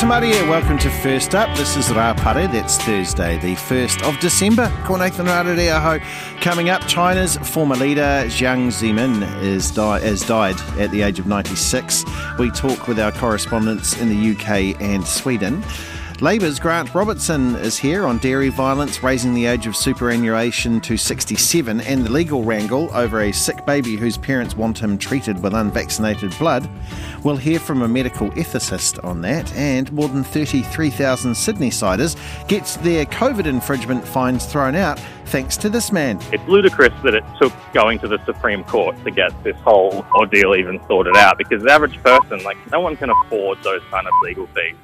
Atamaria, welcome to First Up. This is Rapare. That's Thursday, the 1st of December. Ko Nathan Aho. Coming up, China's former leader Jiang Zemin is di- has died at the age of 96. We talk with our correspondents in the UK and Sweden. Labour's Grant Robertson is here on dairy violence, raising the age of superannuation to 67, and the legal wrangle over a sick baby whose parents want him treated with unvaccinated blood. We'll hear from a medical ethicist on that, and more than 33,000 Sydney siders gets their COVID infringement fines thrown out thanks to this man. It's ludicrous that it took going to the Supreme Court to get this whole ordeal even sorted out because the average person, like, no one can afford those kind of legal fees.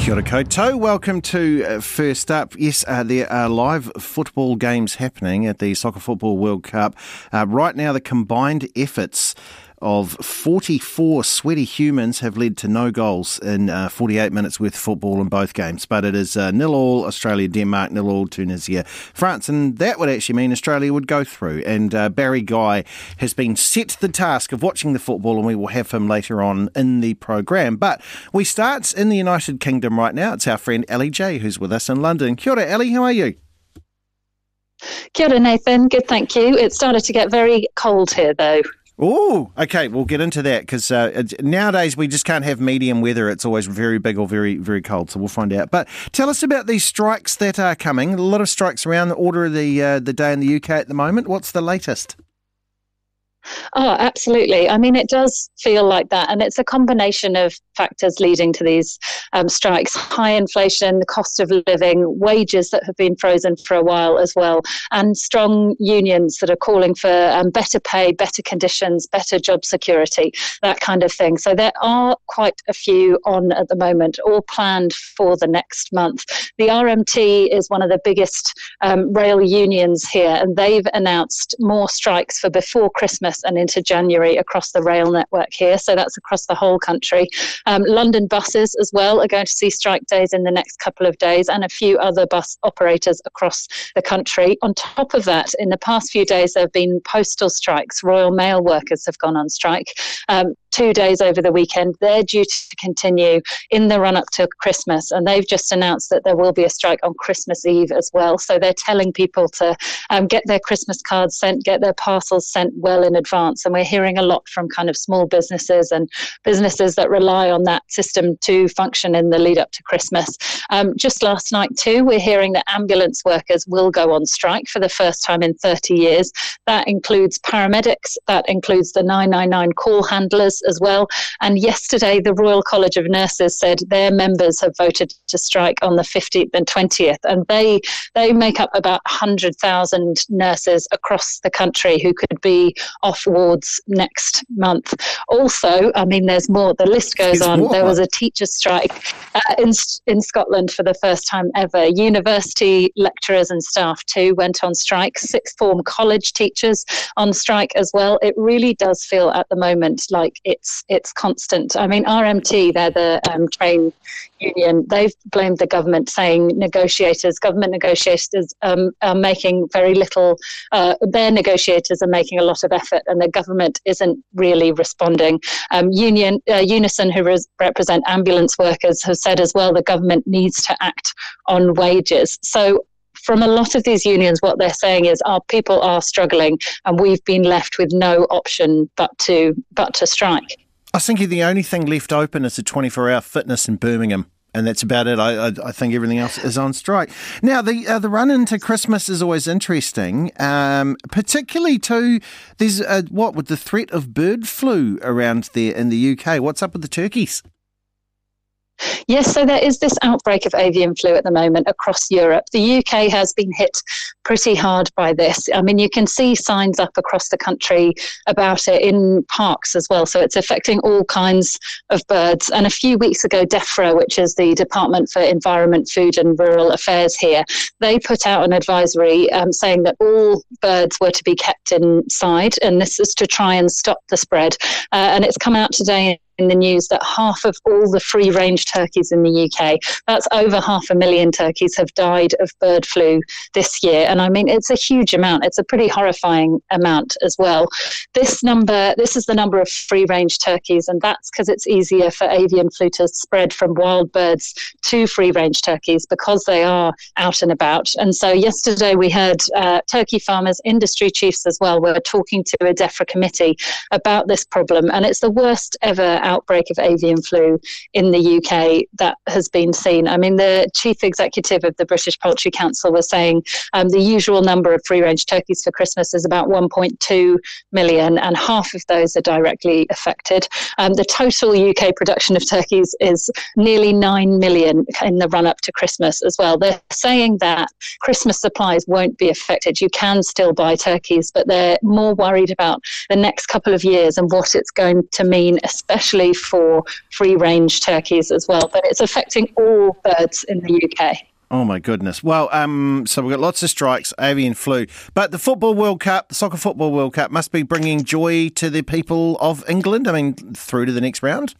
Kia ora koutou. Welcome to uh, First Up. Yes, uh, there are live football games happening at the Soccer Football World Cup. Uh, right now, the combined efforts of 44 sweaty humans have led to no goals in uh, 48 minutes of football in both games. But it is uh, nil all Australia, Denmark, nil all Tunisia, France, and that would actually mean Australia would go through. And uh, Barry Guy has been set the task of watching the football, and we will have him later on in the program. But we start in the United Kingdom right now. It's our friend Ali J who's with us in London. Kia ora. How are you? Kia ora, Nathan. Good, thank you. It started to get very cold here, though. Oh, okay. We'll get into that because uh, nowadays we just can't have medium weather. It's always very big or very, very cold. So we'll find out. But tell us about these strikes that are coming. A lot of strikes around the order of the uh, the day in the UK at the moment. What's the latest? Oh, absolutely. I mean, it does feel like that. And it's a combination of factors leading to these um, strikes high inflation, the cost of living, wages that have been frozen for a while as well, and strong unions that are calling for um, better pay, better conditions, better job security, that kind of thing. So there are quite a few on at the moment, all planned for the next month. The RMT is one of the biggest um, rail unions here, and they've announced more strikes for before Christmas and into January across the rail network here. So that's across the whole country. Um, London buses as well are going to see strike days in the next couple of days, and a few other bus operators across the country. On top of that, in the past few days, there have been postal strikes. Royal Mail workers have gone on strike. Um, two days over the weekend. They're due to continue in the run up to Christmas, and they've just announced that there will be a strike on Christmas Eve as well. So they're telling people to um, get their Christmas cards sent, get their parcels sent well in advance. And we're hearing a lot from kind of small businesses and businesses that rely on that system to function in the lead up to Christmas. Um, just last night, too, we're hearing that ambulance workers will go on strike for the first time in 30 years. That includes paramedics, that includes the 999 call handlers as well. And yesterday, the Royal College of Nurses said their members have voted to strike on the 15th and 20th, and they they make up about 100,000 nurses across the country who could be off wards next month. Also, I mean, there's more. The list goes There's on. more. There was a teacher strike uh, in in Scotland for the first time ever. University lecturers and staff too went on strike. Sixth form college teachers on strike as well. It really does feel at the moment like it's it's constant. I mean, RMT, they're the um, train union. They've blamed the government, saying negotiators, government negotiators, um, are making very little. Uh, their negotiators are making a lot of effort, and the government isn't really responding. Um, union uh, Unison, who res- represent ambulance workers, have said as well the government needs to act on wages. So from a lot of these unions, what they're saying is our people are struggling, and we've been left with no option but to but to strike. I think the only thing left open is the 24 hour fitness in Birmingham. And that's about it. I, I, I think everything else is on strike. Now, the uh, the run into Christmas is always interesting, um, particularly to There's uh, what with the threat of bird flu around there in the UK. What's up with the turkeys? Yes, so there is this outbreak of avian flu at the moment across Europe. The UK has been hit pretty hard by this. I mean, you can see signs up across the country about it in parks as well. So it's affecting all kinds of birds. And a few weeks ago, DEFRA, which is the Department for Environment, Food and Rural Affairs here, they put out an advisory um, saying that all birds were to be kept inside, and this is to try and stop the spread. Uh, and it's come out today in the news that half of all the free range turkeys in the UK, that's over half a million turkeys, have died of bird flu this year. And I mean, it's a huge amount. It's a pretty horrifying amount as well. This number, this is the number of free range turkeys, and that's because it's easier for avian flu to spread from wild birds to free range turkeys because they are out and about. And so yesterday we heard uh, turkey farmers, industry chiefs as well, were talking to a DEFRA committee about this problem. And it's the worst ever outbreak of avian flu in the UK that has been seen. I mean, the chief executive of the British Poultry Council was saying um, the usual number of free range turkeys for Christmas is about 1.2 million, and half of those are directly affected. Um, the total UK production of turkeys is nearly 9 million in the run up to Christmas as well. They're saying that Christmas supplies won't be affected. You can still buy turkeys, but they're more worried about the next couple of years and what it's going to mean, especially for free range turkeys as well. But it's affecting all birds in the UK. Oh my goodness! Well, um, so we've got lots of strikes, avian flu, but the football World Cup, the soccer football World Cup, must be bringing joy to the people of England. I mean, through to the next round.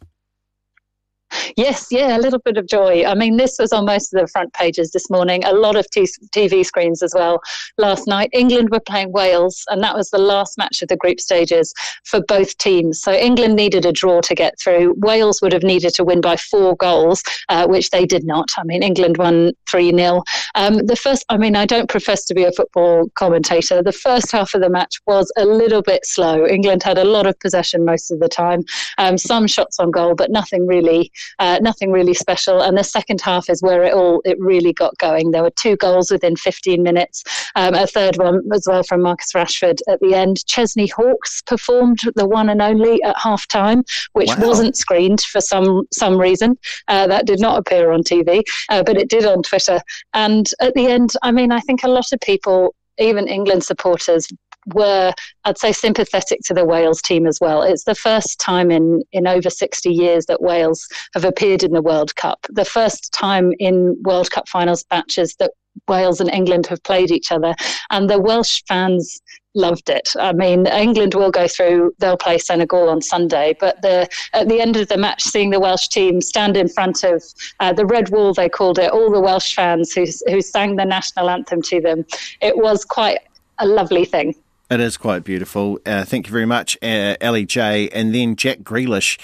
Yes, yeah, a little bit of joy. I mean, this was on most of the front pages this morning, a lot of t- TV screens as well last night. England were playing Wales, and that was the last match of the group stages for both teams. So England needed a draw to get through. Wales would have needed to win by four goals, uh, which they did not. I mean, England won 3 0. Um, the first, I mean, I don't profess to be a football commentator. The first half of the match was a little bit slow. England had a lot of possession most of the time, um, some shots on goal, but nothing really uh, nothing really special. And the second half is where it all it really got going. There were two goals within 15 minutes, um, a third one as well from Marcus Rashford at the end. Chesney Hawkes performed the one and only at half time, which wow. wasn't screened for some some reason. Uh, that did not appear on TV, uh, but it did on Twitter. And at the end, I mean, I think a lot of people even England supporters were, I'd say, sympathetic to the Wales team as well. It's the first time in, in over 60 years that Wales have appeared in the World Cup. The first time in World Cup finals matches that Wales and England have played each other. And the Welsh fans loved it. I mean, England will go through, they'll play Senegal on Sunday, but the, at the end of the match, seeing the Welsh team stand in front of uh, the Red Wall, they called it, all the Welsh fans who, who sang the national anthem to them, it was quite a lovely thing. It is quite beautiful. Uh, thank you very much, uh, Ellie J. And then Jack Grealish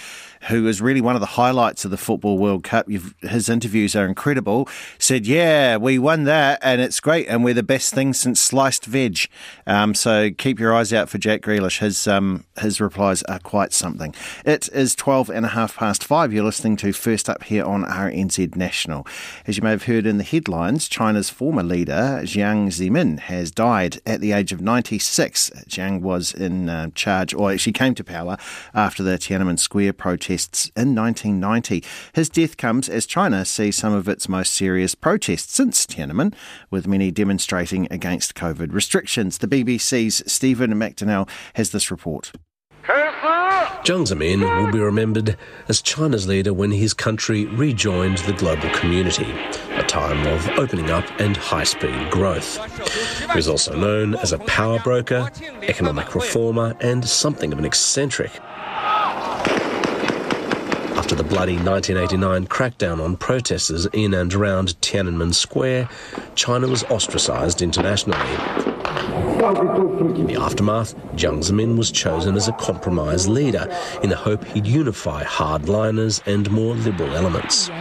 who is really one of the highlights of the Football World Cup. You've, his interviews are incredible. Said, "Yeah, we won that, and it's great, and we're the best thing since sliced veg." Um, so keep your eyes out for Jack Grealish. His um, his replies are quite something. It is 12 and a half past five. You're listening to First Up here on RNZ National. As you may have heard in the headlines, China's former leader Jiang Zemin has died at the age of 96. Jiang was in uh, charge, or she came to power after the Tiananmen Square protest protests in 1990. His death comes as China sees some of its most serious protests since Tiananmen, with many demonstrating against COVID restrictions. The BBC's Stephen McDonnell has this report. Jiang Zemin will be remembered as China's leader when his country rejoined the global community, a time of opening up and high speed growth. He was also known as a power broker, economic reformer, and something of an eccentric after the bloody 1989 crackdown on protesters in and around Tiananmen Square, China was ostracised internationally. In the aftermath, Jiang Zemin was chosen as a compromise leader in the hope he'd unify hardliners and more liberal elements. He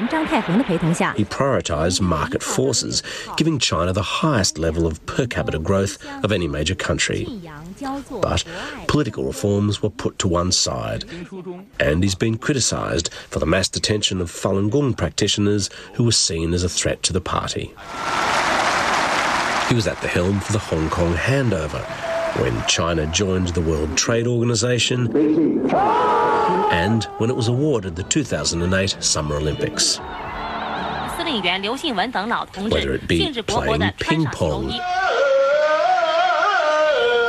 prioritised market forces, giving China the highest level of per capita growth of any major country. But political reforms were put to one side, and he's been criticised for the mass detention of Falun Gong practitioners who were seen as a threat to the party. He was at the helm for the Hong Kong handover when China joined the World Trade Organization and when it was awarded the 2008 Summer Olympics. Whether it be playing ping pong,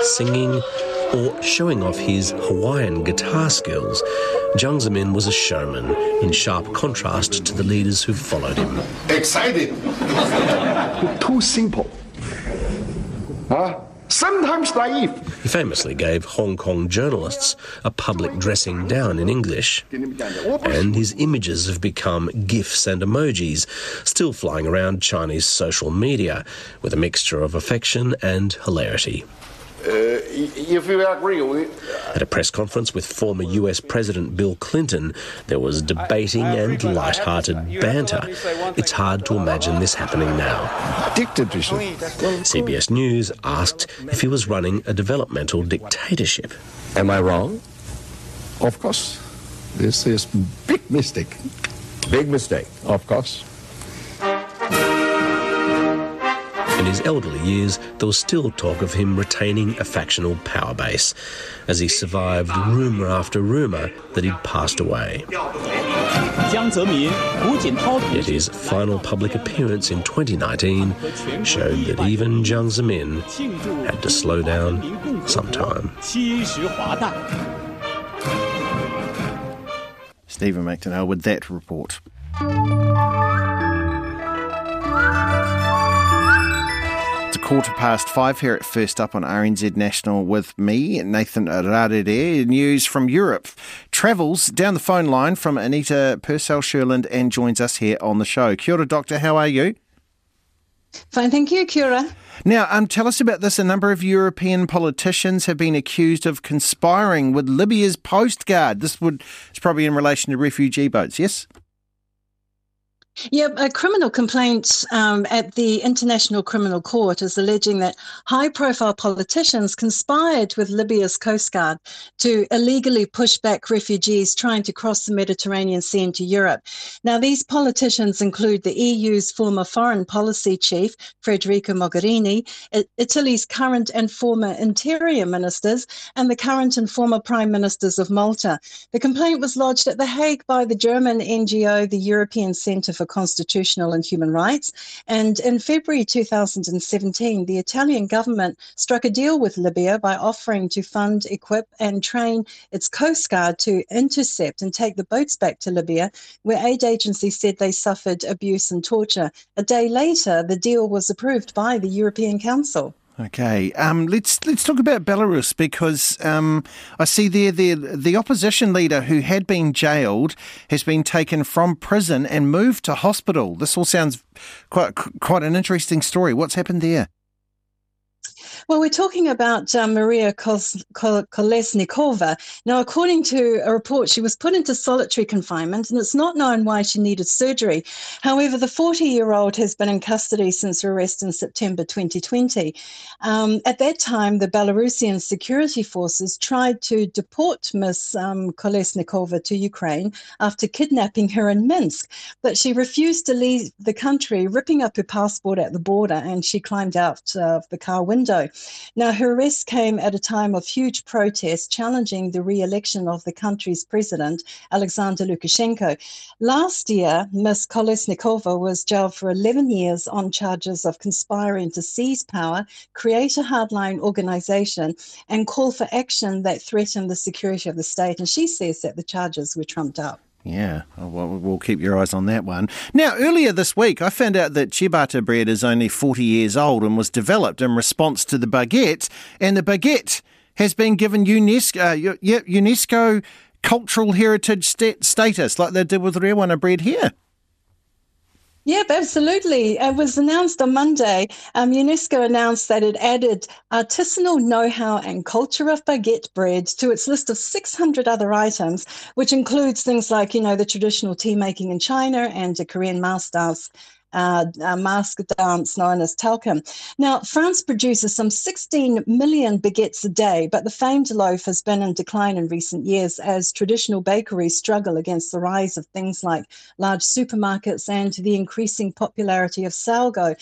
singing, or showing off his Hawaiian guitar skills, Jiang Zemin was a showman, in sharp contrast to the leaders who followed him. Excited! Too simple. Huh? sometimes naive. He famously gave Hong Kong journalists a public dressing down in English. And his images have become GIFs and emojis, still flying around Chinese social media, with a mixture of affection and hilarity. Uh, if you agree with At a press conference with former US President Bill Clinton, there was debating and light-hearted banter. It's hard to imagine this happening now. dictatorship. CBS News asked if he was running a developmental dictatorship. Am I wrong? Of course, this is big mistake. Big mistake. Of course. In his elderly years, there was still talk of him retaining a factional power base, as he survived rumour after rumour that he'd passed away. Yet his final public appearance in 2019 showed that even Jiang Zemin had to slow down sometime. Stephen McDonnell with that report. Quarter past five here at First Up on RNZ National with me, Nathan Rarere. News from Europe travels down the phone line from Anita Purcell Sherland and joins us here on the show. Kia ora, Doctor. How are you? Fine, thank you, Kira. Now, um, tell us about this. A number of European politicians have been accused of conspiring with Libya's Coast Guard. This would it's probably in relation to refugee boats, yes? Yep, a criminal complaint um, at the International Criminal Court is alleging that high profile politicians conspired with Libya's Coast Guard to illegally push back refugees trying to cross the Mediterranean Sea into Europe. Now, these politicians include the EU's former foreign policy chief, Federica Mogherini, Italy's current and former interior ministers, and the current and former prime ministers of Malta. The complaint was lodged at The Hague by the German NGO, the European Centre for Constitutional and Human Rights. And in February 2017, the Italian government struck a deal with Libya by offering to fund, equip, and train its Coast Guard to intercept and take the boats back to Libya, where aid agencies said they suffered abuse and torture. A day later, the deal was approved by the European Council. Okay, um, let's let's talk about Belarus because um, I see there the the opposition leader who had been jailed has been taken from prison and moved to hospital. This all sounds quite quite an interesting story. What's happened there? Well, we're talking about uh, Maria Kos- Kolesnikova. Now, according to a report, she was put into solitary confinement, and it's not known why she needed surgery. However, the 40 year old has been in custody since her arrest in September 2020. Um, at that time, the Belarusian security forces tried to deport Ms. Um, Kolesnikova to Ukraine after kidnapping her in Minsk, but she refused to leave the country, ripping up her passport at the border, and she climbed out of the car window. Now, her arrest came at a time of huge protests challenging the re election of the country's president, Alexander Lukashenko. Last year, Ms. Kolesnikova was jailed for 11 years on charges of conspiring to seize power, create a hardline organization, and call for action that threatened the security of the state. And she says that the charges were trumped up. Yeah, well, we'll keep your eyes on that one. Now, earlier this week, I found out that ciabatta bread is only 40 years old and was developed in response to the baguette, and the baguette has been given UNESCO, uh, UNESCO cultural heritage st- status, like they did with Rewena bread here. Yep, absolutely. It was announced on Monday. Um, UNESCO announced that it added artisanal know how and culture of baguette bread to its list of 600 other items, which includes things like, you know, the traditional tea making in China and the Korean masters uh, uh, mask dance known as talchum. Now, France produces some 16 million baguettes a day, but the famed loaf has been in decline in recent years as traditional bakeries struggle against the rise of things like large supermarkets and the increasing popularity of sourdough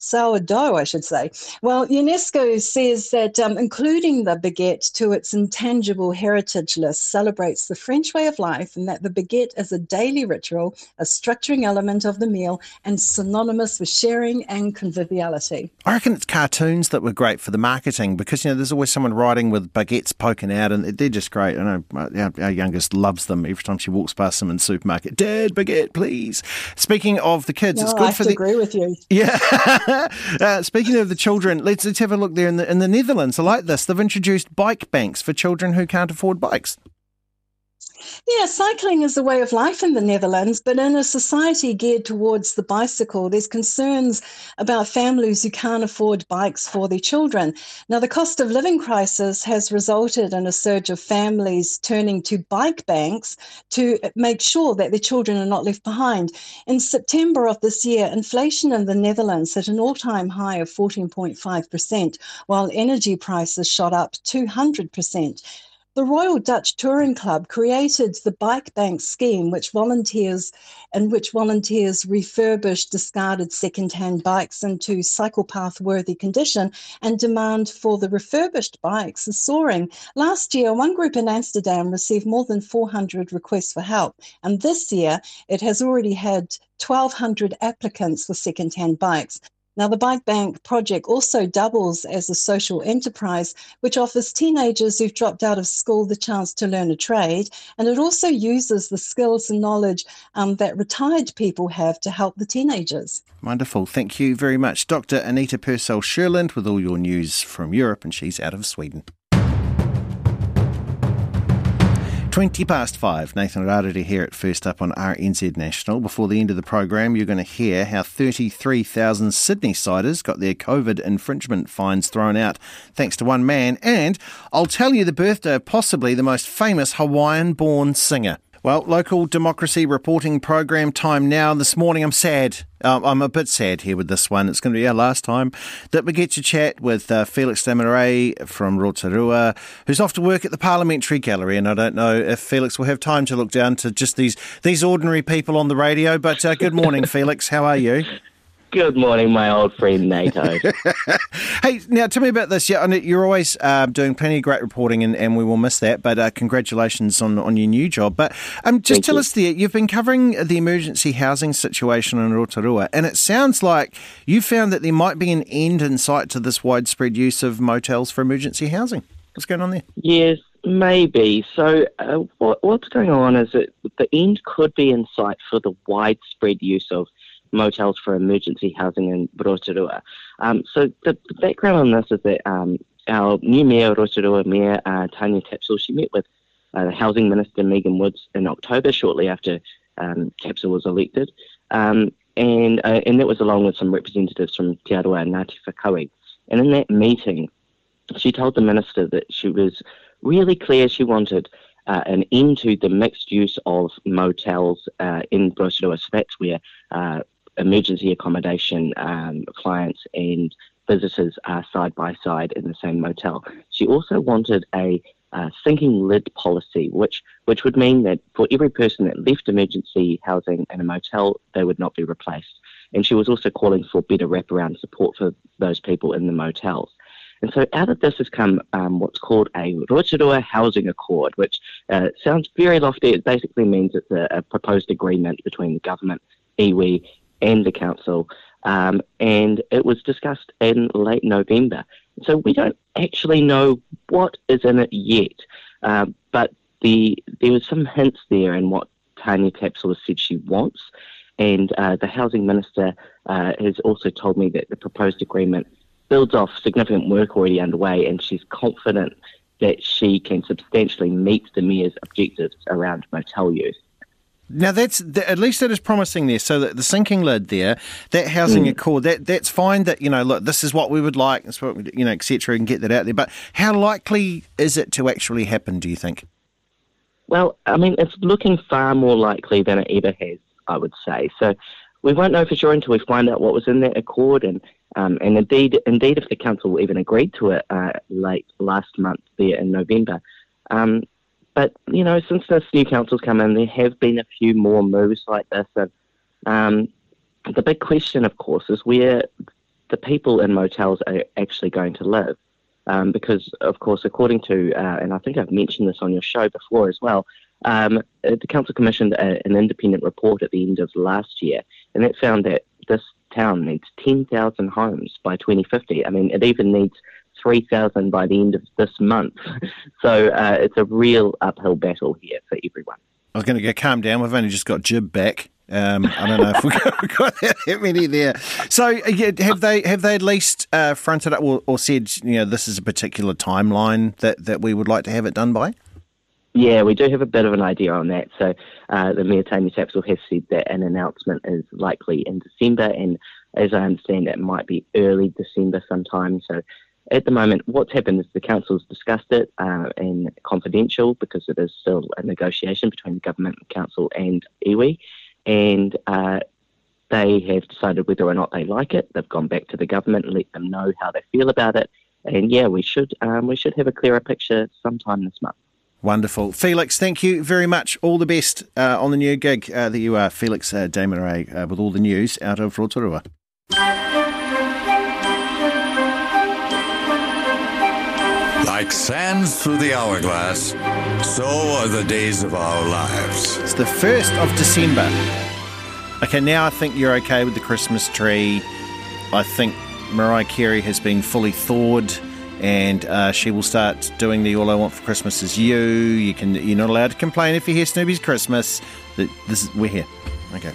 sourdough, I should say. Well, UNESCO says that um, including the baguette to its intangible heritage list celebrates the French way of life and that the baguette is a daily ritual, a structuring element of the meal, and synonymous with sharing and conviviality. I reckon it's cartoons that were great for the marketing because, you know, there's always someone riding with baguettes poking out and they're just great. I know our, our youngest loves them every time she walks past them in the supermarket. Dad, baguette, please. Speaking of the kids, no, it's good I for the... the. agree with you. Yeah. uh, speaking of the children, let's let's have a look there in the in the Netherlands. I like this. They've introduced bike banks for children who can't afford bikes. Yeah, cycling is a way of life in the Netherlands, but in a society geared towards the bicycle, there's concerns about families who can't afford bikes for their children. Now, the cost of living crisis has resulted in a surge of families turning to bike banks to make sure that their children are not left behind. In September of this year, inflation in the Netherlands hit an all time high of 14.5%, while energy prices shot up 200%. The Royal Dutch Touring Club created the Bike Bank scheme, which volunteers in which volunteers refurbish discarded second-hand bikes into cycle path worthy condition, and demand for the refurbished bikes is soaring. Last year, one group in Amsterdam received more than 400 requests for help, and this year it has already had 1,200 applicants for second-hand bikes. Now, the Bike Bank project also doubles as a social enterprise, which offers teenagers who've dropped out of school the chance to learn a trade. And it also uses the skills and knowledge um, that retired people have to help the teenagers. Wonderful. Thank you very much. Dr. Anita Purcell Sherland with all your news from Europe, and she's out of Sweden. 20 past five. Nathan Rarere here at First Up on RNZ National. Before the end of the program, you're going to hear how 33,000 Sydney siders got their COVID infringement fines thrown out thanks to one man. And I'll tell you the birthday of possibly the most famous Hawaiian born singer. Well, local democracy reporting program time now. This morning, I'm sad. Uh, I'm a bit sad here with this one. It's going to be our last time that we get to chat with uh, Felix Desmarais from Rotorua, who's off to work at the Parliamentary Gallery. And I don't know if Felix will have time to look down to just these these ordinary people on the radio. But uh, good morning, Felix. How are you? Good morning, my old friend NATO. hey, now tell me about this. Yeah, you're always uh, doing plenty of great reporting, and, and we will miss that. But uh, congratulations on, on your new job. But um, just Thank tell you. us there, you've been covering the emergency housing situation in Rotorua, and it sounds like you found that there might be an end in sight to this widespread use of motels for emergency housing. What's going on there? yes, maybe. So, uh, what, what's going on is that the end could be in sight for the widespread use of motels for emergency housing in Rotorua. Um, so, the, the background on this is that um, our new mayor, Rotorua Mayor uh, Tania Tapsell, she met with uh, the Housing Minister Megan Woods in October, shortly after um, was elected. Um, and, uh, and that was along with some representatives from Te and Ngāti Whakaui. And in that meeting, she told the minister that she was really clear she wanted uh, an end to the mixed use of motels uh, in Rotorua. So that's where uh, emergency accommodation um, clients and visitors are side by side in the same motel. She also wanted a uh, sinking lid policy, which which would mean that for every person that left emergency housing in a motel, they would not be replaced. And she was also calling for better wraparound support for those people in the motels. And so out of this has come um, what's called a Rotorua Housing Accord, which uh, sounds very lofty. It basically means it's a, a proposed agreement between the government, iwi, and the council. Um, and it was discussed in late November. So we don't actually know what is in it yet. Um, but the there was some hints there in what Tanya has said she wants. And uh, the housing minister uh, has also told me that the proposed agreement builds off significant work already underway, and she's confident that she can substantially meet the mayor's objectives around motel use. Now that's th- at least that is promising there. So that the sinking lid there, that housing Mm. accord, that that's fine. That you know, look, this is what we would like, this is what we- you know, etc. And get that out there. But how likely is it to actually happen? Do you think? Well, I mean, it's looking far more likely than it ever has, I would say. So we won't know for sure until we find out what was in that accord, and um, and indeed, indeed, if the council even agreed to it uh, late last month there in November. Um, but you know, since this new council's come in, there have been a few more moves like this, and um, the big question, of course, is where the people in motels are actually going to live. Um, because, of course, according to, uh, and I think I've mentioned this on your show before as well, um, uh, the council commissioned a, an independent report at the end of last year, and it found that this town needs 10,000 homes by 2050. I mean, it even needs 3,000 by the end of this month. so uh, it's a real uphill battle here for everyone. I was going to go calm down. We've only just got Jib back. Um, I don't know if we've got, we've got that many there. So yeah, have they have they at least uh, fronted up or, or said you know this is a particular timeline that, that we would like to have it done by? Yeah, we do have a bit of an idea on that. So uh, the Mayor Tania Tapsell has said that an announcement is likely in December, and as I understand, it might be early December sometime. So at the moment, what's happened is the council's discussed it uh, in confidential because it is still a negotiation between the government, council, and iwi, and uh, they have decided whether or not they like it. They've gone back to the government and let them know how they feel about it, and yeah, we should um, we should have a clearer picture sometime this month. Wonderful. Felix, thank you very much. All the best uh, on the new gig uh, that you are. Felix uh, uh, with all the news out of Rotorua. Like sands through the hourglass, so are the days of our lives. It's the 1st of December. Okay, now I think you're okay with the Christmas tree. I think Mariah Carey has been fully thawed and uh, she will start doing the "All I Want for Christmas Is You." You can you're not allowed to complain if you hear Snoopy's Christmas. This is, we're here. Okay.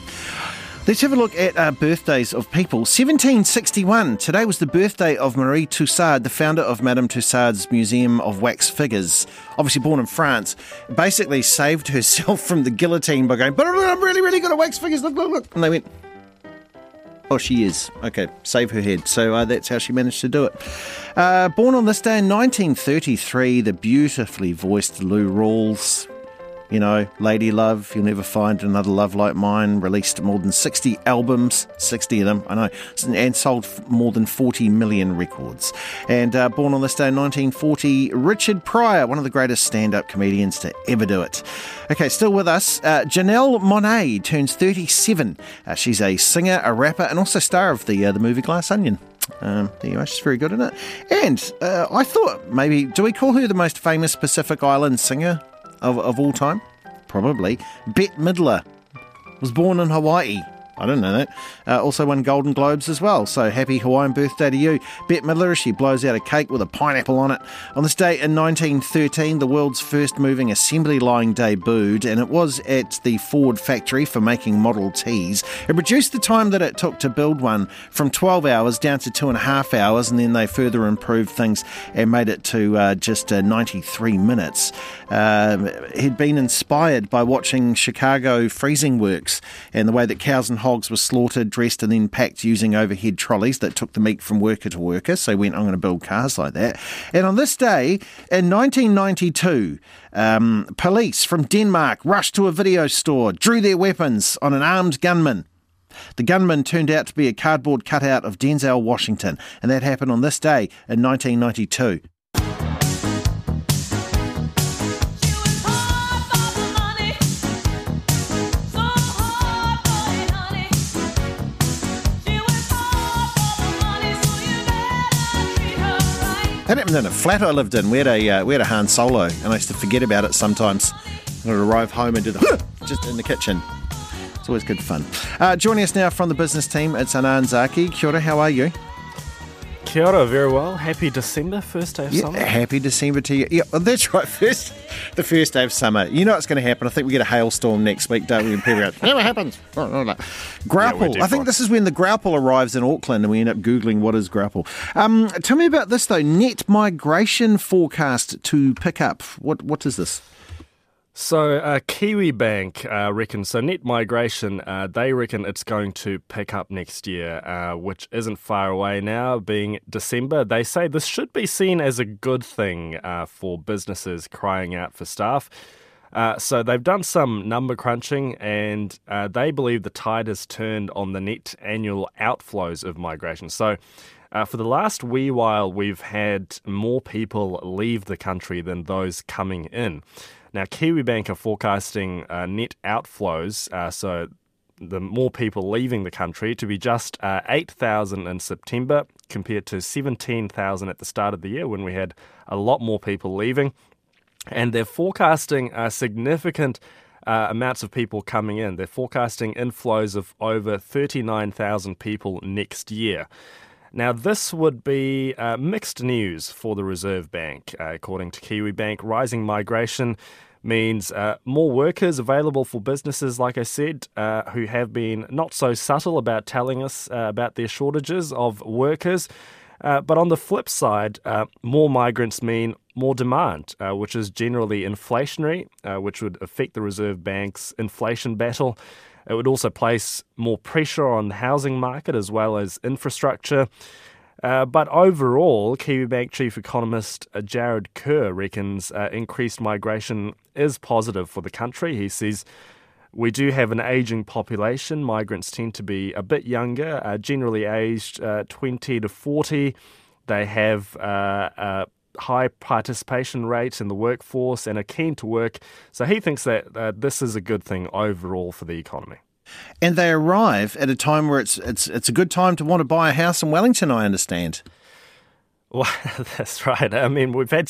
Let's have a look at our birthdays of people. 1761. Today was the birthday of Marie Tussaud, the founder of Madame Tussaud's Museum of Wax Figures. Obviously born in France, basically saved herself from the guillotine by going, "But I'm really, really good at wax figures. Look, look, look!" And they went, Oh, she is. Okay, save her head. So uh, that's how she managed to do it. Uh, born on this day in 1933, the beautifully voiced Lou Rawls you know, Lady Love, You'll Never Find Another Love Like Mine, released more than 60 albums, 60 of them, I know, and sold more than 40 million records. And uh, born on this day in 1940, Richard Pryor, one of the greatest stand up comedians to ever do it. Okay, still with us, uh, Janelle Monáe turns 37. Uh, she's a singer, a rapper, and also star of the, uh, the movie Glass Onion. Um, there you are. She's very good in it. And uh, I thought maybe, do we call her the most famous Pacific Island singer of, of all time? Probably. Bette Midler was born in Hawaii. I don't know that. Uh, also won Golden Globes as well. So happy Hawaiian birthday to you. Bette Midler, she blows out a cake with a pineapple on it. On this day in 1913, the world's first moving assembly line debuted, and it was at the Ford factory for making Model Ts. It reduced the time that it took to build one from 12 hours down to two and a half hours, and then they further improved things and made it to uh, just uh, 93 minutes. Um, he'd been inspired by watching Chicago freezing works and the way that cows and hogs were slaughtered, dressed, and then packed using overhead trolleys that took the meat from worker to worker. So went, I'm going to build cars like that. And on this day in 1992, um, police from Denmark rushed to a video store, drew their weapons on an armed gunman. The gunman turned out to be a cardboard cutout of Denzel Washington, and that happened on this day in 1992. That happened in a flat I lived in. We had a uh, we had a Han Solo, and I used to forget about it sometimes. I would arrive home and do the just in the kitchen. It's always good fun. Uh, joining us now from the business team, it's Anan Zaki. Kia ora, how are you? Kia ora, very well. Happy December, first day of yeah, summer. Happy December to you. Yeah, well, that's right. First, the first day of summer. You know what's going to happen. I think we get a hailstorm next week, don't we? And people go, never happens. Graupel. Yeah, I think this is when the Graupel arrives in Auckland and we end up Googling what is Graupel. Um, tell me about this, though. Net migration forecast to pick up. What What is this? So, uh, Kiwibank uh, reckons, so net migration, uh, they reckon it's going to pick up next year, uh, which isn't far away now, being December. They say this should be seen as a good thing uh, for businesses crying out for staff. Uh, so, they've done some number crunching and they believe the tide has turned on the net annual outflows of migration. So, for the last wee while, we've had more people leave the country than those coming in. Now, Kiwibank are forecasting uh, net outflows, uh, so the more people leaving the country, to be just uh, 8,000 in September compared to 17,000 at the start of the year when we had a lot more people leaving. And they're forecasting uh, significant uh, amounts of people coming in. They're forecasting inflows of over 39,000 people next year. Now, this would be uh, mixed news for the Reserve Bank. Uh, according to Kiwibank, rising migration means uh, more workers available for businesses, like I said, uh, who have been not so subtle about telling us uh, about their shortages of workers. Uh, but on the flip side, more migrants mean more demand, which is generally inflationary, which would affect the Reserve Bank's inflation battle. It would also place more pressure on the housing market as well as infrastructure. Uh, but overall, Kiwibank chief economist Jarrod Kerr reckons uh, increased migration is positive for the country. He says we do have an aging population. Migrants tend to be a bit younger, uh, generally aged uh, 20 to 40. They have uh, high participation rate in the workforce and are keen to work. So he thinks that this is a good thing overall for the economy. And they arrive at a time where it's it's it's a good time to want to buy a house in Wellington. I understand. Well, that's right. I mean, we've had.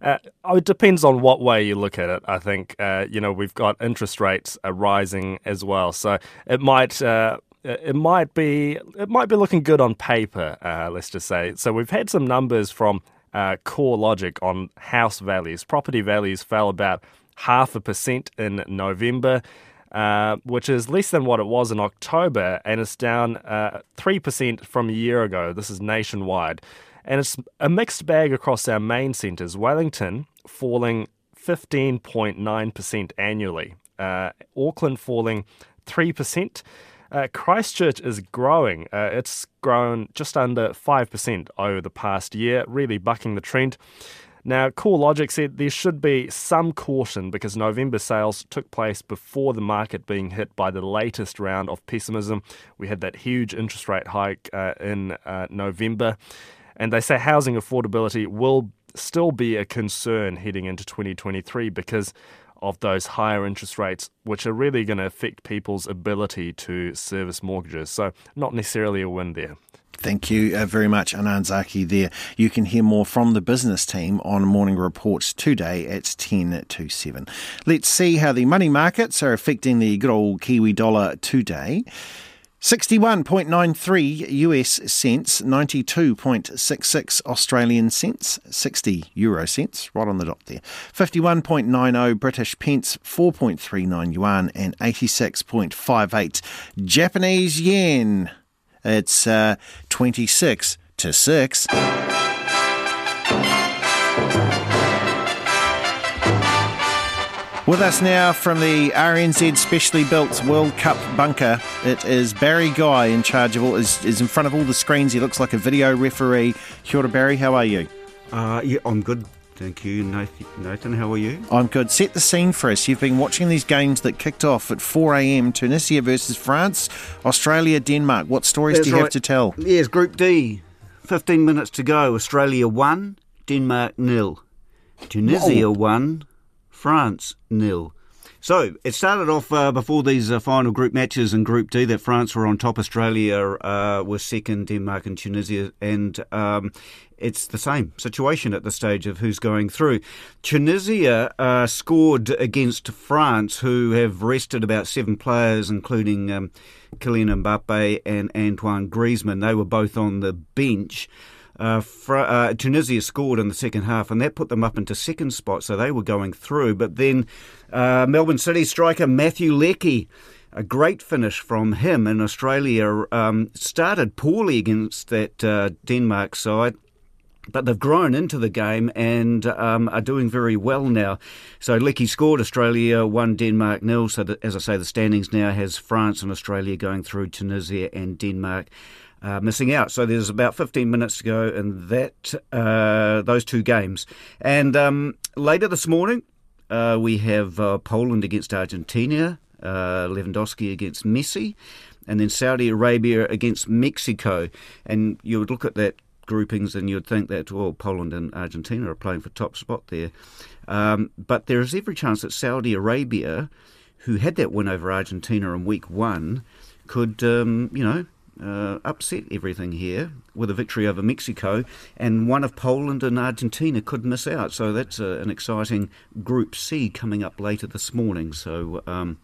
Uh, oh, it depends on what way you look at it. I think uh, you know we've got interest rates rising as well, so it might uh, it might be it might be looking good on paper. Uh, let's just say. So we've had some numbers from uh, CoreLogic on house values. Property values fell about half a percent in November. Uh, which is less than what it was in October, and it's down uh, 3% from a year ago. This is nationwide. And it's a mixed bag across our main centres. Wellington falling 15.9% annually, uh, Auckland falling 3%. Uh, Christchurch is growing. Uh, it's grown just under 5% over the past year, really bucking the trend. Now, CoreLogic said there should be some caution because November sales took place before the market being hit by the latest round of pessimism. We had that huge interest rate hike uh, in uh, November. And they say housing affordability will still be a concern heading into 2023 because of those higher interest rates, which are really going to affect people's ability to service mortgages. So, not necessarily a win there. Thank you uh, very much, Anan Zaki. There, you can hear more from the business team on Morning Reports today at 10 to 7. Let's see how the money markets are affecting the good old Kiwi dollar today. 61.93 US cents, 92.66 Australian cents, 60 euro cents, right on the dot there. 51.90 British pence, 4.39 yuan, and 86.58 Japanese yen. It's uh, 26 to 6. With us now from the RNZ specially built World Cup bunker, it is Barry Guy in charge of all, is, is in front of all the screens. He looks like a video referee. Kia ora, Barry, how are you? Uh, yeah, I'm good. Thank you, Nathan. How are you? I'm good. Set the scene for us. You've been watching these games that kicked off at 4 a.m. Tunisia versus France, Australia, Denmark. What stories That's do you right. have to tell? Yes, Group D. 15 minutes to go. Australia 1, Denmark nil. Tunisia 1, France nil. So it started off uh, before these uh, final group matches in Group D that France were on top, Australia uh, second, Denmark and Tunisia, and um, it's the same situation at the stage of who's going through. Tunisia uh, scored against France, who have rested about seven players, including um, Kylian Mbappe and Antoine Griezmann. They were both on the bench. Uh, uh, Tunisia scored in the second half, and that put them up into second spot, so they were going through. But then uh, Melbourne City striker Matthew Leckie a great finish from him in Australia. Um, started poorly against that uh, Denmark side, but they've grown into the game and um, are doing very well now. So Leckie scored Australia, one Denmark nil. So as I say, the standings now has France and Australia going through Tunisia and Denmark. Uh, missing out. So there's about 15 minutes to go in that uh, those two games. And um, later this morning, uh, we have uh, Poland against Argentina, uh, Lewandowski against Messi, and then Saudi Arabia against Mexico. And you would look at that groupings, and you'd think that well, Poland and Argentina are playing for top spot there. Um, but there is every chance that Saudi Arabia, who had that win over Argentina in week one, could um, you know uh, upset everything here with a victory over Mexico, and one of Poland and Argentina could miss out. So that's a, an exciting Group C coming up later this morning. So, um,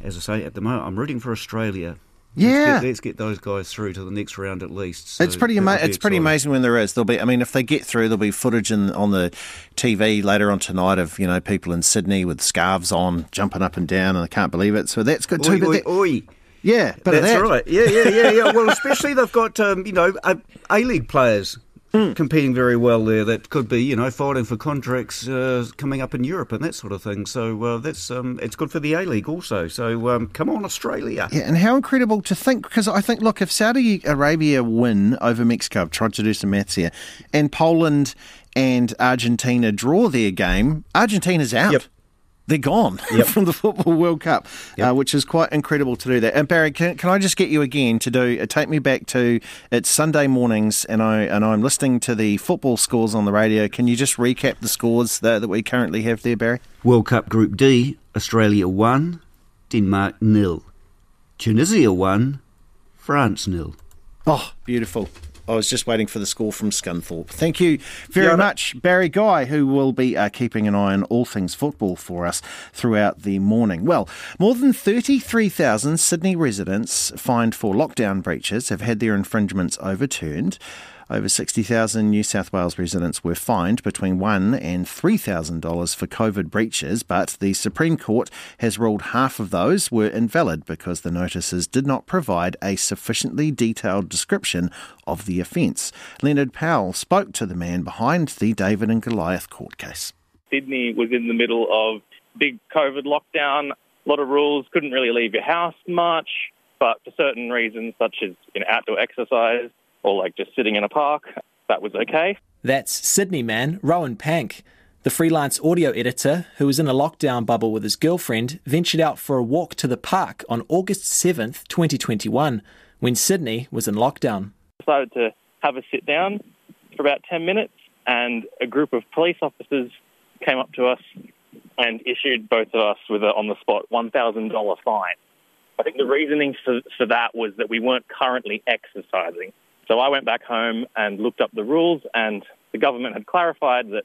as I say, at the moment, I'm rooting for Australia Yeah, let's get, let's get, those guys through to the next round at least. So it's pretty ama- It's pretty amazing when there is. There'll be. I mean, if they get through, there'll be footage in, on the TV later on tonight of you know people in Sydney with scarves on, jumping up and down, and I can't believe it. So that's good too. Oi, oi, that, oi. Yeah, but that's that. right. Yeah, yeah, yeah, yeah. well, especially they've got um, you know A League players Mm. competing very well there. That could be, you know, fighting for contracts uh, coming up in Europe and that sort of thing. So uh, that's um, it's good for the A League also. So um, come on, Australia! Yeah, and how incredible to think because I think, look, if Saudi Arabia win over Mexico, I've tried to do some maths here, and Poland and Argentina draw their game, Argentina's out. Yep they're gone yep. from the Football World Cup, yep. uh, which is quite incredible to do that. And Barry, can, can I just get you again to do uh, take me back to it's Sunday mornings, and I and I'm listening to the football scores on the radio. Can you just recap the scores that, that we currently have there, Barry? World Cup Group D: Australia one, Denmark nil, Tunisia one, France nil. Oh, beautiful. I was just waiting for the score from Scunthorpe. Thank you very much, Barry Guy, who will be uh, keeping an eye on all things football for us throughout the morning. Well, more than 33,000 Sydney residents fined for lockdown breaches have had their infringements overturned. Over 60,000 New South Wales residents were fined between $1 and $3,000 for COVID breaches, but the Supreme Court has ruled half of those were invalid because the notices did not provide a sufficiently detailed description of the offence. Leonard Powell spoke to the man behind the David and Goliath court case. Sydney was in the middle of big COVID lockdown, a lot of rules, couldn't really leave your house much, but for certain reasons, such as you know, outdoor exercise, or like just sitting in a park, that was okay. That's Sydney man Rowan Pank. The freelance audio editor, who was in a lockdown bubble with his girlfriend, ventured out for a walk to the park on August 7th, 2021, when Sydney was in lockdown. Decided to have a sit down for about 10 minutes, and a group of police officers came up to us and issued both of us with an on the spot $1,000 fine. I think the reasoning for, for that was that we weren't currently exercising. So I went back home and looked up the rules, and the government had clarified that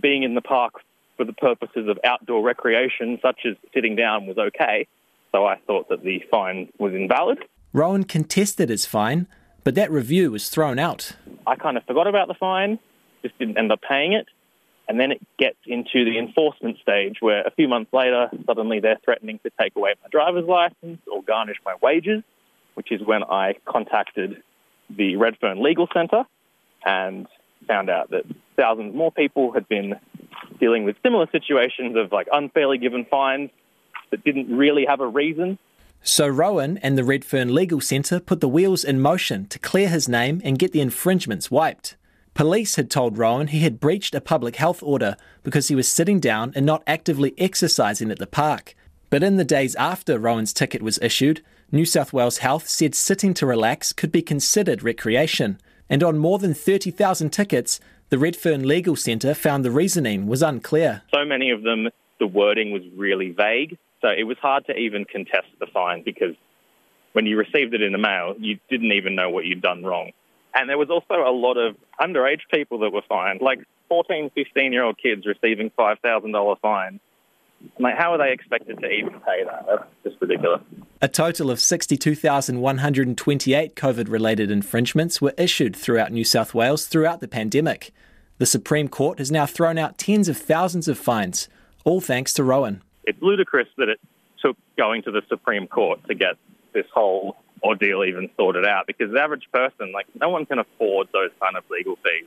being in the park for the purposes of outdoor recreation, such as sitting down, was okay. So I thought that the fine was invalid. Rowan contested his fine, but that review was thrown out. I kind of forgot about the fine, just didn't end up paying it. And then it gets into the enforcement stage where a few months later, suddenly they're threatening to take away my driver's license or garnish my wages, which is when I contacted the Redfern Legal Centre and found out that thousands more people had been dealing with similar situations of like unfairly given fines that didn't really have a reason. So Rowan and the Redfern Legal Centre put the wheels in motion to clear his name and get the infringements wiped. Police had told Rowan he had breached a public health order because he was sitting down and not actively exercising at the park. But in the days after Rowan's ticket was issued, New South Wales Health said sitting to relax could be considered recreation, and on more than 30,000 tickets, the Redfern Legal Centre found the reasoning was unclear. So many of them, the wording was really vague, so it was hard to even contest the fine because when you received it in the mail, you didn't even know what you'd done wrong. And there was also a lot of underage people that were fined, like 14, 15 year old kids receiving $5,000 fines like, how are they expected to even pay that? That's just ridiculous. A total of 62,128 COVID related infringements were issued throughout New South Wales throughout the pandemic. The Supreme Court has now thrown out tens of thousands of fines, all thanks to Rowan. It's ludicrous that it took going to the Supreme Court to get this whole ordeal even sorted out because the average person, like, no one can afford those kind of legal fees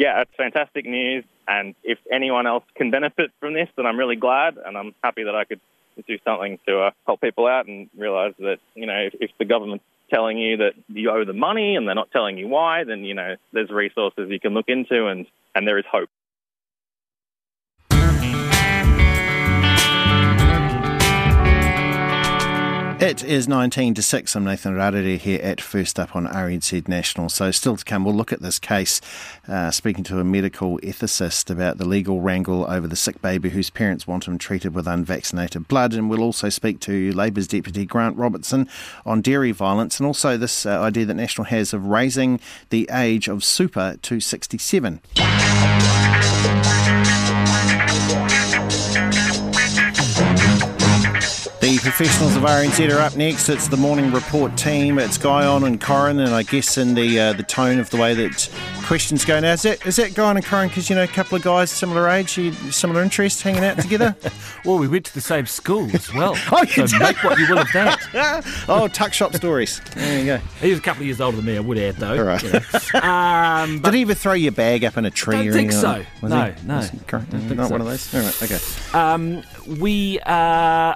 yeah, it's fantastic news. And if anyone else can benefit from this, then I'm really glad. And I'm happy that I could do something to uh, help people out and realize that, you know, if, if the government's telling you that you owe the money and they're not telling you why, then, you know, there's resources you can look into and, and there is hope. It is 19 to 6. I'm Nathan Rarere here at First Up on RNZ National. So, still to come, we'll look at this case, uh, speaking to a medical ethicist about the legal wrangle over the sick baby whose parents want him treated with unvaccinated blood. And we'll also speak to Labour's Deputy Grant Robertson on dairy violence and also this uh, idea that National has of raising the age of super to 67. Professionals of RNZ are up next. It's the morning report team. It's Guyon and Corin, and I guess in the uh, the tone of the way that questions going now. Is that is that Guyon and Corin because you know a couple of guys similar age, you, similar interests, hanging out together? well, we went to the same school as well. oh, so did? make what you will of that. oh, tuck shop stories. There you go. He was a couple of years older than me. I would add though. All right. You know. um, Did he ever throw your bag up in a tree? Don't or think so. Was No, he? no. Was he correct? Don't so. one of those. All right. Okay. Um, we uh,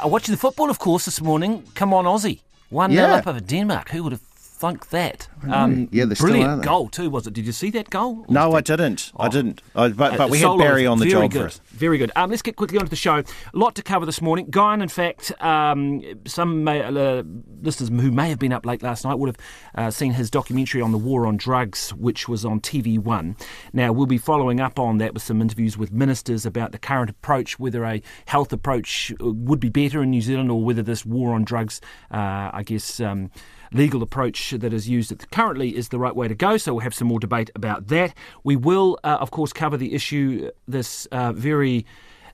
are watching the football, of course, this morning. Come on, Aussie. 1 0 Yeah. up over Denmark. Who would have thunk that? Um, Yeah, they're Brilliant goal, too, was it? Did you see that goal? No, I didn't. I didn't. I, but Uh, but we had Barry on the job good, for us. Very good. Um, let's get quickly onto the show. A lot to cover this morning. Guyon, in fact, um, some may, uh, listeners who may have been up late last night would have uh, seen his documentary on the war on drugs, which was on TV1. Now, we'll be following up on that with some interviews with ministers about the current approach, whether a health approach uh, would be better in New Zealand or whether this war on drugs, uh, I guess. Um, legal approach that is used currently is the right way to go. So we'll have some more debate about that. We will, uh, of course, cover the issue, this uh, very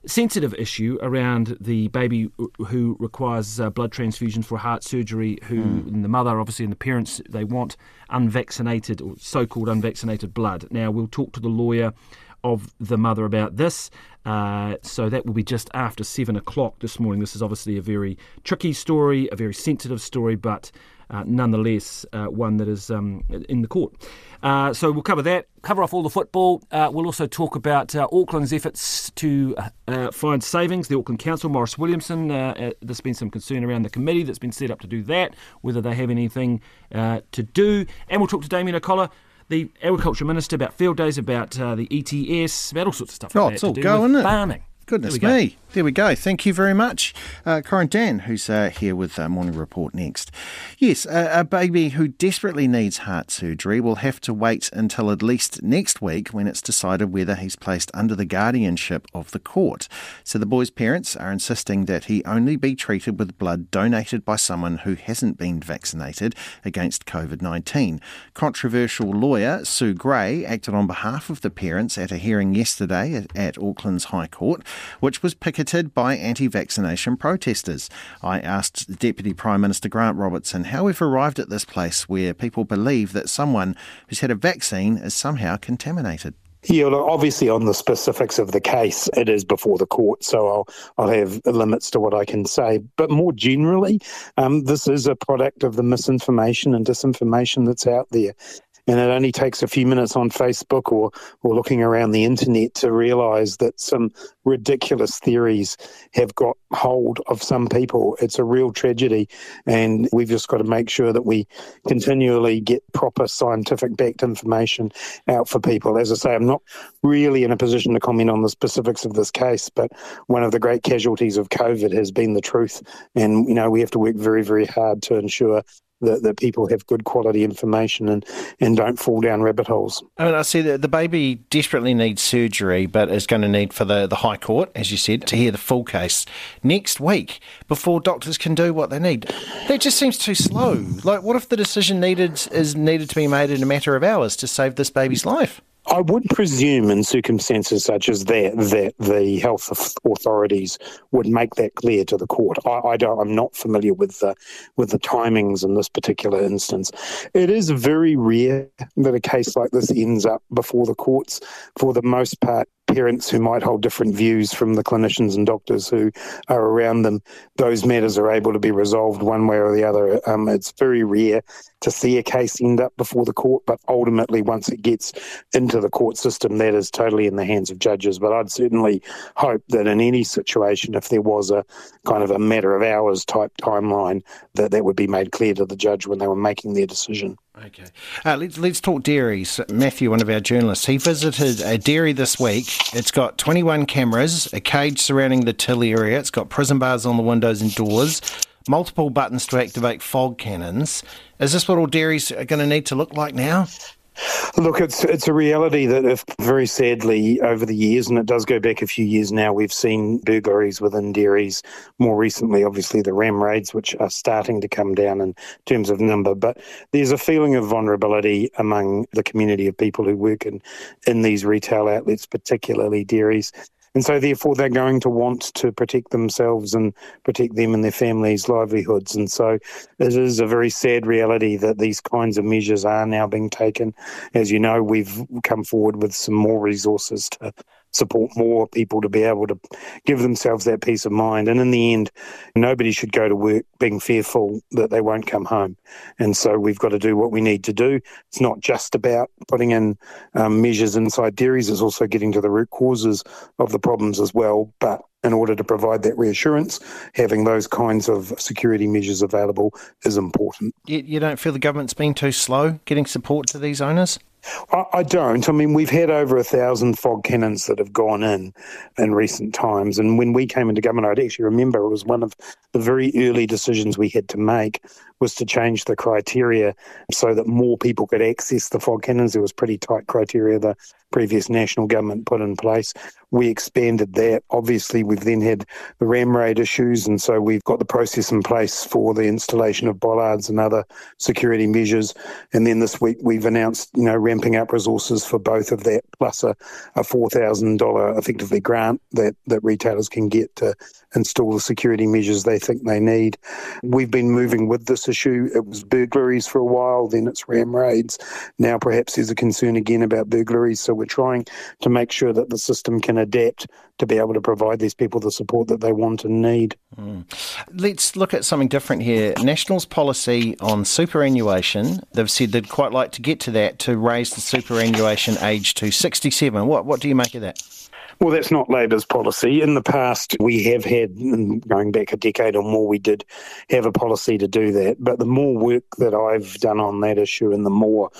sensitive issue around the baby who requires uh, blood transfusions for heart surgery, who and the mother, obviously, and the parents, they want unvaccinated or so-called unvaccinated blood. Now we'll talk to the lawyer of the mother about this. Uh, so that will be just after seven o'clock this morning. This is obviously a very tricky story, a very sensitive story, but nonetheless uh, one that is um, in the court. Uh, so we'll cover that, cover off all the football. Uh, we'll also talk about uh, Auckland's efforts to uh, find savings. The Auckland Council, Maurice Williamson, uh, uh, there's been some concern around the committee that's been set up to do that, whether they have anything uh, to do. And we'll talk to Damien O'Connor. The Agriculture Minister about field days, about uh, the ETS, about all sorts of stuff. Oh, like it's that all to do go, with? Farming. Goodness we go. There we go. Thank you very much. Uh, Corin Dann, who's uh, here with uh, Morning Report next. Yes, a baby who desperately needs heart surgery will have to wait until at least next week when it's decided whether he's placed under the guardianship of the court. So the boy's parents are insisting that he only be treated with blood donated by someone who hasn't been vaccinated against COVID 19. Controversial lawyer Sue Gray acted on behalf of the parents at a hearing yesterday at, at Auckland's High Court, which was by anti vaccination protesters. I asked Deputy Prime Minister Grant Robertson how we've arrived at this place where people believe that someone who's had a vaccine is somehow contaminated. Yeah, obviously on the specifics of the case, it is before the court, so I'll I'll have limits to what I can say. But more generally, um, this is a product of the misinformation and disinformation that's out there. And it only takes a few minutes on Facebook or, or looking around the internet to realize that some ridiculous theories have got hold of some people. It's a real tragedy. And we've just got to make sure that we continually get proper scientific backed information out for people. As I say, I'm not really in a position to comment on the specifics of this case, but one of the great casualties of COVID has been the truth. And, you know, we have to work very, very hard to ensure that, that people have good quality information and, and don't fall down rabbit holes. I mean, I see that the baby desperately needs surgery, but is going to need for the, the High Court, as you said, to hear the full case next week before doctors can do what they need. That just seems too slow. Like, what if the decision needed is needed to be made in a matter of hours to save this baby's life? I would presume in circumstances such as that that the health authorities would make that clear to the court. I, I don't. I'm not familiar with the with the timings in this particular instance. It is very rare that a case like this ends up before the courts. For the most part, parents who might hold different views from the clinicians and doctors who are around them, those matters are able to be resolved one way or the other. Um, it's very rare to see a case end up before the court, but ultimately, once it gets into the court system, that is totally in the hands of judges. But I'd certainly hope that in any situation, if there was a kind of a matter of hours type timeline, that that would be made clear to the judge when they were making their decision. Okay. Uh, let's, let's talk dairies. Matthew, one of our journalists, he visited a dairy this week. It's got 21 cameras, a cage surrounding the till area, it's got prison bars on the windows and doors, multiple buttons to activate fog cannons. Is this what all dairies are going to need to look like now? Look, it's it's a reality that if very sadly over the years, and it does go back a few years now, we've seen burglaries within dairies. More recently, obviously, the ram raids, which are starting to come down in terms of number. But there's a feeling of vulnerability among the community of people who work in in these retail outlets, particularly dairies. And so, therefore, they're going to want to protect themselves and protect them and their families' livelihoods. And so, it is a very sad reality that these kinds of measures are now being taken. As you know, we've come forward with some more resources to support more people to be able to give themselves that peace of mind. And in the end, nobody should go to work being fearful that they won't come home. And so we've got to do what we need to do. It's not just about putting in um, measures inside dairies, it's also getting to the root causes of the problems as well. But in order to provide that reassurance, having those kinds of security measures available is important. You, you don't feel the government's been too slow getting support to these owners? I, don't. I mean, we've had over a thousand fog cannons that have gone in in recent times. And when we came into government, I'd actually remember it was one of the very early decisions we had to make was to change the criteria so that more people could access the fog cannons. There was pretty tight criteria the previous national government put in place. We expanded that. Obviously, we've then had the ram raid issues, and so we've got the process in place for the installation of bollards and other security measures. And then this week we've announced, you know, ramping up resources for both of that, plus a, a four thousand dollar effectively grant that that retailers can get to install the security measures they think they need. We've been moving with this issue. It was burglaries for a while, then it's ram raids. Now perhaps there's a concern again about burglaries. So we're trying to make sure that the system can adapt to be able to provide these people the support that they want and need. Mm. Let's look at something different here. National's policy on superannuation, they've said they'd quite like to get to that to raise the superannuation age to 67. What, what do you make of that? Well, that's not Labor's policy. In the past, we have had, going back a decade or more, we did have a policy to do that. But the more work that I've done on that issue and the more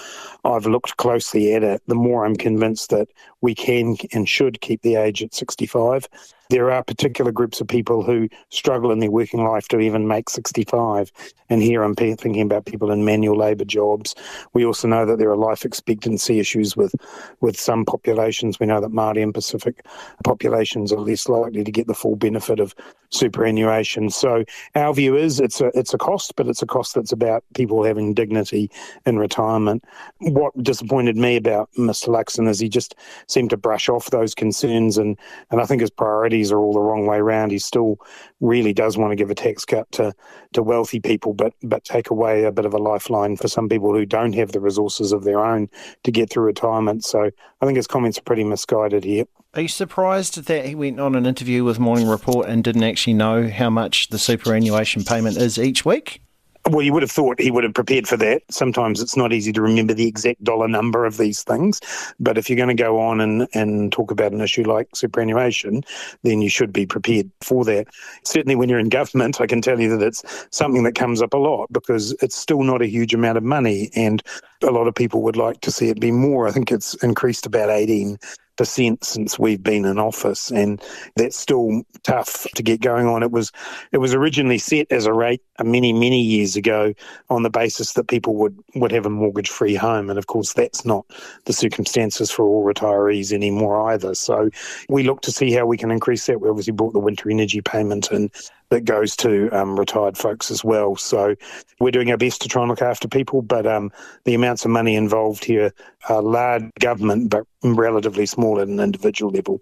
I've looked closely at it, the more I'm convinced that we can and should keep the age at 65 there are particular groups of people who struggle in their working life to even make 65. And here I'm thinking about people in manual labour jobs. We also know that there are life expectancy issues with, with some populations. We know that Māori and Pacific populations are less likely to get the full benefit of superannuation. So our view is it's a, it's a cost, but it's a cost that's about people having dignity in retirement. What disappointed me about Mr. Luxon is he just seemed to brush off those concerns and, and I think his priority are all the wrong way around. He still really does want to give a tax cut to, to wealthy people, but but take away a bit of a lifeline for some people who don't have the resources of their own to get through retirement. So I think his comments are pretty misguided here. Are you surprised that he went on an interview with Morning Report and didn't actually know how much the superannuation payment is each week? Well, you would have thought he would have prepared for that. Sometimes it's not easy to remember the exact dollar number of these things. But if you're going to go on and, and talk about an issue like superannuation, then you should be prepared for that. Certainly when you're in government, I can tell you that it's something that comes up a lot because it's still not a huge amount of money. And a lot of people would like to see it be more. I think it's increased about 18 percent since we've been in office, and that's still tough to get going on. It was it was originally set as a rate many many years ago on the basis that people would would have a mortgage free home, and of course that's not the circumstances for all retirees anymore either. So we look to see how we can increase that. We obviously brought the winter energy payment and that goes to um, retired folks as well. So we're doing our best to try and look after people, but um, the amounts of money involved here are large government, but relatively small at an individual level.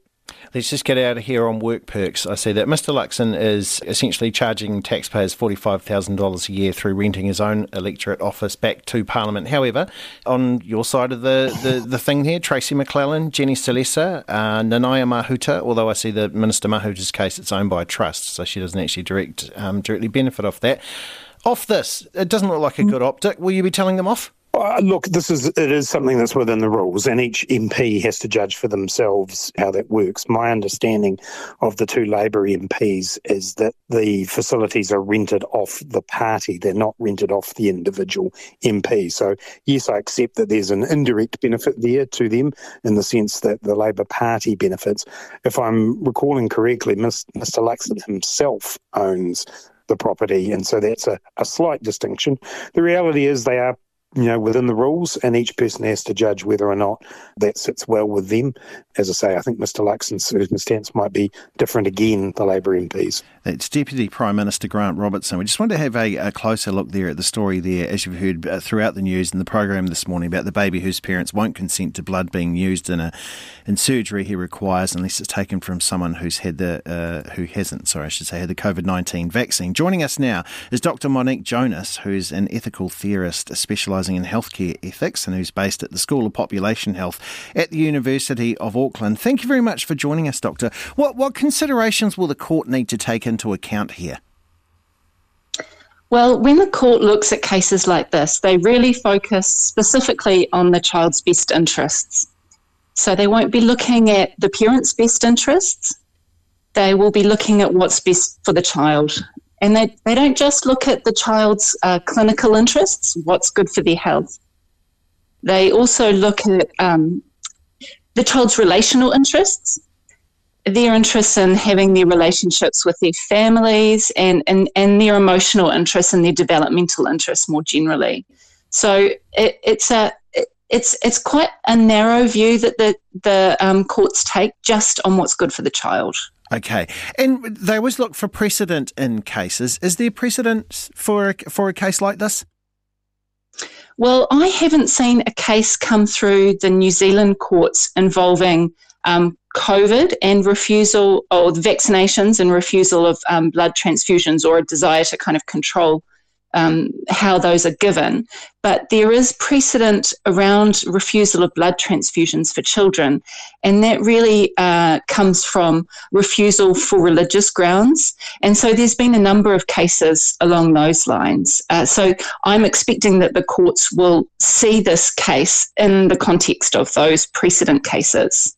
Let's just get out of here on work perks. I see that Mr. Luxon is essentially charging taxpayers $45,000 a year through renting his own electorate office back to Parliament. However, on your side of the, the, the thing here, Tracey McLellan, Jenny Salesa, uh, Nanaia Mahuta, although I see the Minister Mahuta's case, it's owned by a trust, so she doesn't actually direct um, directly benefit off that. Off this, it doesn't look like a good optic. Will you be telling them off? Uh, look, this is it is something that's within the rules, and each MP has to judge for themselves how that works. My understanding of the two Labor MPs is that the facilities are rented off the party; they're not rented off the individual MP. So, yes, I accept that there's an indirect benefit there to them in the sense that the Labor Party benefits. If I'm recalling correctly, Mr. Luxon himself owns the property, and so that's a, a slight distinction. The reality is they are you know, within the rules, and each person has to judge whether or not that sits well with them. As I say, I think Mr. Luxon's circumstance might be different again, the Labour MPs. It's Deputy Prime Minister Grant Robertson. We just wanted to have a, a closer look there at the story there, as you've heard uh, throughout the news and the program this morning about the baby whose parents won't consent to blood being used in a in surgery he requires unless it's taken from someone who's had the uh, who hasn't, sorry, I should say, had the COVID nineteen vaccine. Joining us now is Dr. Monique Jonas, who's an ethical theorist specialising in healthcare ethics and who's based at the School of Population Health at the University of Auckland. Thank you very much for joining us, Doctor. What what considerations will the court need to take into account here? Well, when the court looks at cases like this, they really focus specifically on the child's best interests. So they won't be looking at the parent's best interests, they will be looking at what's best for the child. And they, they don't just look at the child's uh, clinical interests, what's good for their health. They also look at um, the child's relational interests their interests in having their relationships with their families and, and, and their emotional interests and their developmental interests more generally. So it, it's a it's it's quite a narrow view that the the um, courts take just on what's good for the child. Okay, and they always look for precedent in cases. Is there precedent for a, for a case like this? Well, I haven't seen a case come through the New Zealand courts involving um, COVID and refusal or vaccinations and refusal of um, blood transfusions or a desire to kind of control um, how those are given. But there is precedent around refusal of blood transfusions for children, and that really uh, comes from refusal for religious grounds. And so there's been a number of cases along those lines. Uh, so I'm expecting that the courts will see this case in the context of those precedent cases.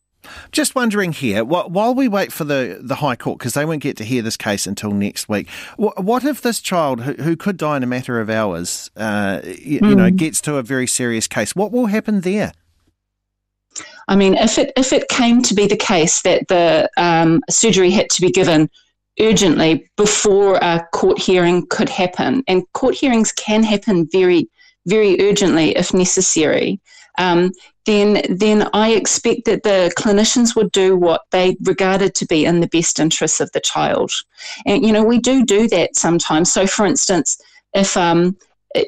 Just wondering here, while we wait for the, the High Court, because they won't get to hear this case until next week, what if this child who, who could die in a matter of hours, uh, you, mm. you know, hmm. gets to a very serious case? What will happen there? I mean, if it if it came to be the case that the um, surgery had to be given urgently before a court hearing could happen, and court hearings can happen very very urgently if necessary um, then then I expect that the clinicians would do what they regarded to be in the best interests of the child. And you know, we do do that sometimes. So, for instance, if um,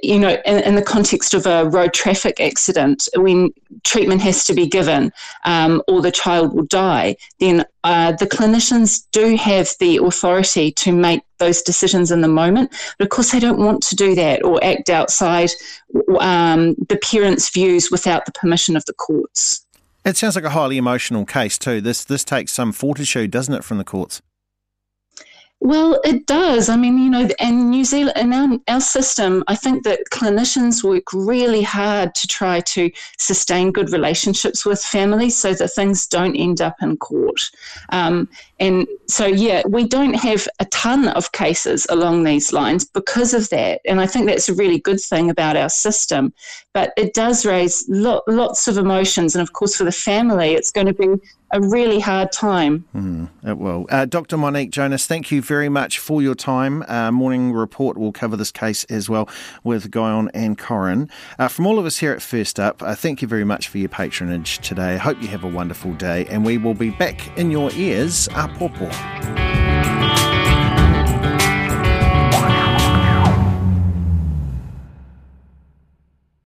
you know, in, in, the context of a road traffic accident, when treatment has to be given um, or the child will die, then uh, the clinicians do have the authority to make those decisions in the moment. But of course, they don't want to do that or act outside um, the parents' views without the permission of the courts. It sounds like a highly emotional case too. This this takes some fortitude, doesn't it, from the courts? Well, it does. I mean, you know, in New Zealand, in our, our system, I think that clinicians work really hard to try to sustain good relationships with families so that things don't end up in court. Um, and so, yeah, we don't have a ton of cases along these lines because of that. And I think that's a really good thing about our system. But it does raise lo- lots of emotions. And of course, for the family, it's going to be a really hard time. Mm, it will. Uh, Dr. Monique Jonas, thank you very much for your time. Uh, Morning Report will cover this case as well with Guyon and Corin. Uh, from all of us here at First Up, uh, thank you very much for your patronage today. I hope you have a wonderful day, and we will be back in your ears. A.